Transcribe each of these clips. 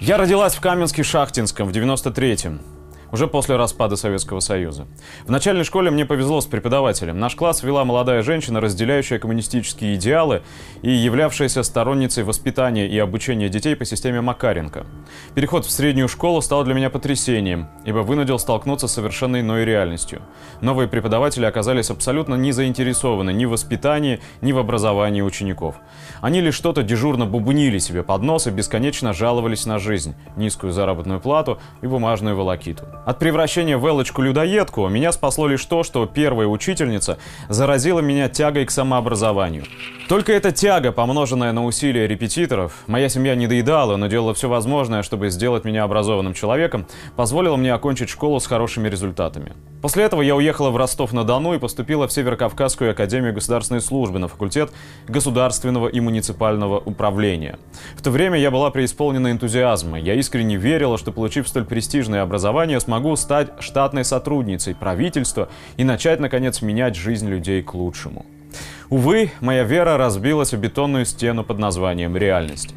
Я родилась в Каменске-Шахтинском в 93-м уже после распада Советского Союза. В начальной школе мне повезло с преподавателем. Наш класс вела молодая женщина, разделяющая коммунистические идеалы и являвшаяся сторонницей воспитания и обучения детей по системе Макаренко. Переход в среднюю школу стал для меня потрясением, ибо вынудил столкнуться с совершенно иной реальностью. Новые преподаватели оказались абсолютно не заинтересованы ни в воспитании, ни в образовании учеников. Они лишь что-то дежурно бубнили себе под нос и бесконечно жаловались на жизнь, низкую заработную плату и бумажную волокиту. От превращения в Элочку-людоедку меня спасло лишь то, что первая учительница заразила меня тягой к самообразованию. Только эта тяга, помноженная на усилия репетиторов, моя семья не доедала, но делала все возможное, чтобы сделать меня образованным человеком, позволила мне окончить школу с хорошими результатами. После этого я уехала в Ростов-на-Дону и поступила в Северокавказскую академию государственной службы на факультет государственного и муниципального управления. В то время я была преисполнена энтузиазма. Я искренне верила, что получив столь престижное образование, смогу стать штатной сотрудницей правительства и начать, наконец, менять жизнь людей к лучшему. Увы, моя вера разбилась о бетонную стену под названием «реальность».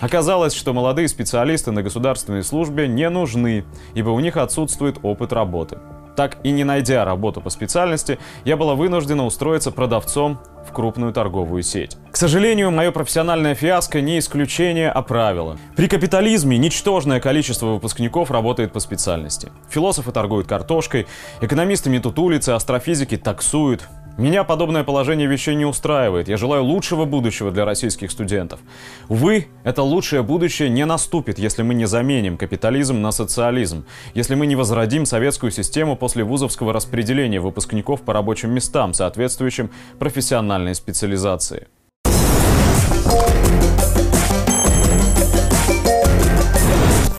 Оказалось, что молодые специалисты на государственной службе не нужны, ибо у них отсутствует опыт работы. Так и не найдя работу по специальности, я была вынуждена устроиться продавцом в крупную торговую сеть. К сожалению, мое профессиональное фиаско не исключение, а правило. При капитализме ничтожное количество выпускников работает по специальности. Философы торгуют картошкой, экономисты метут улицы, астрофизики таксуют. Меня подобное положение вещей не устраивает. Я желаю лучшего будущего для российских студентов. Увы, это лучшее будущее не наступит, если мы не заменим капитализм на социализм, если мы не возродим советскую систему после вузовского распределения выпускников по рабочим местам, соответствующим профессиональной специализации.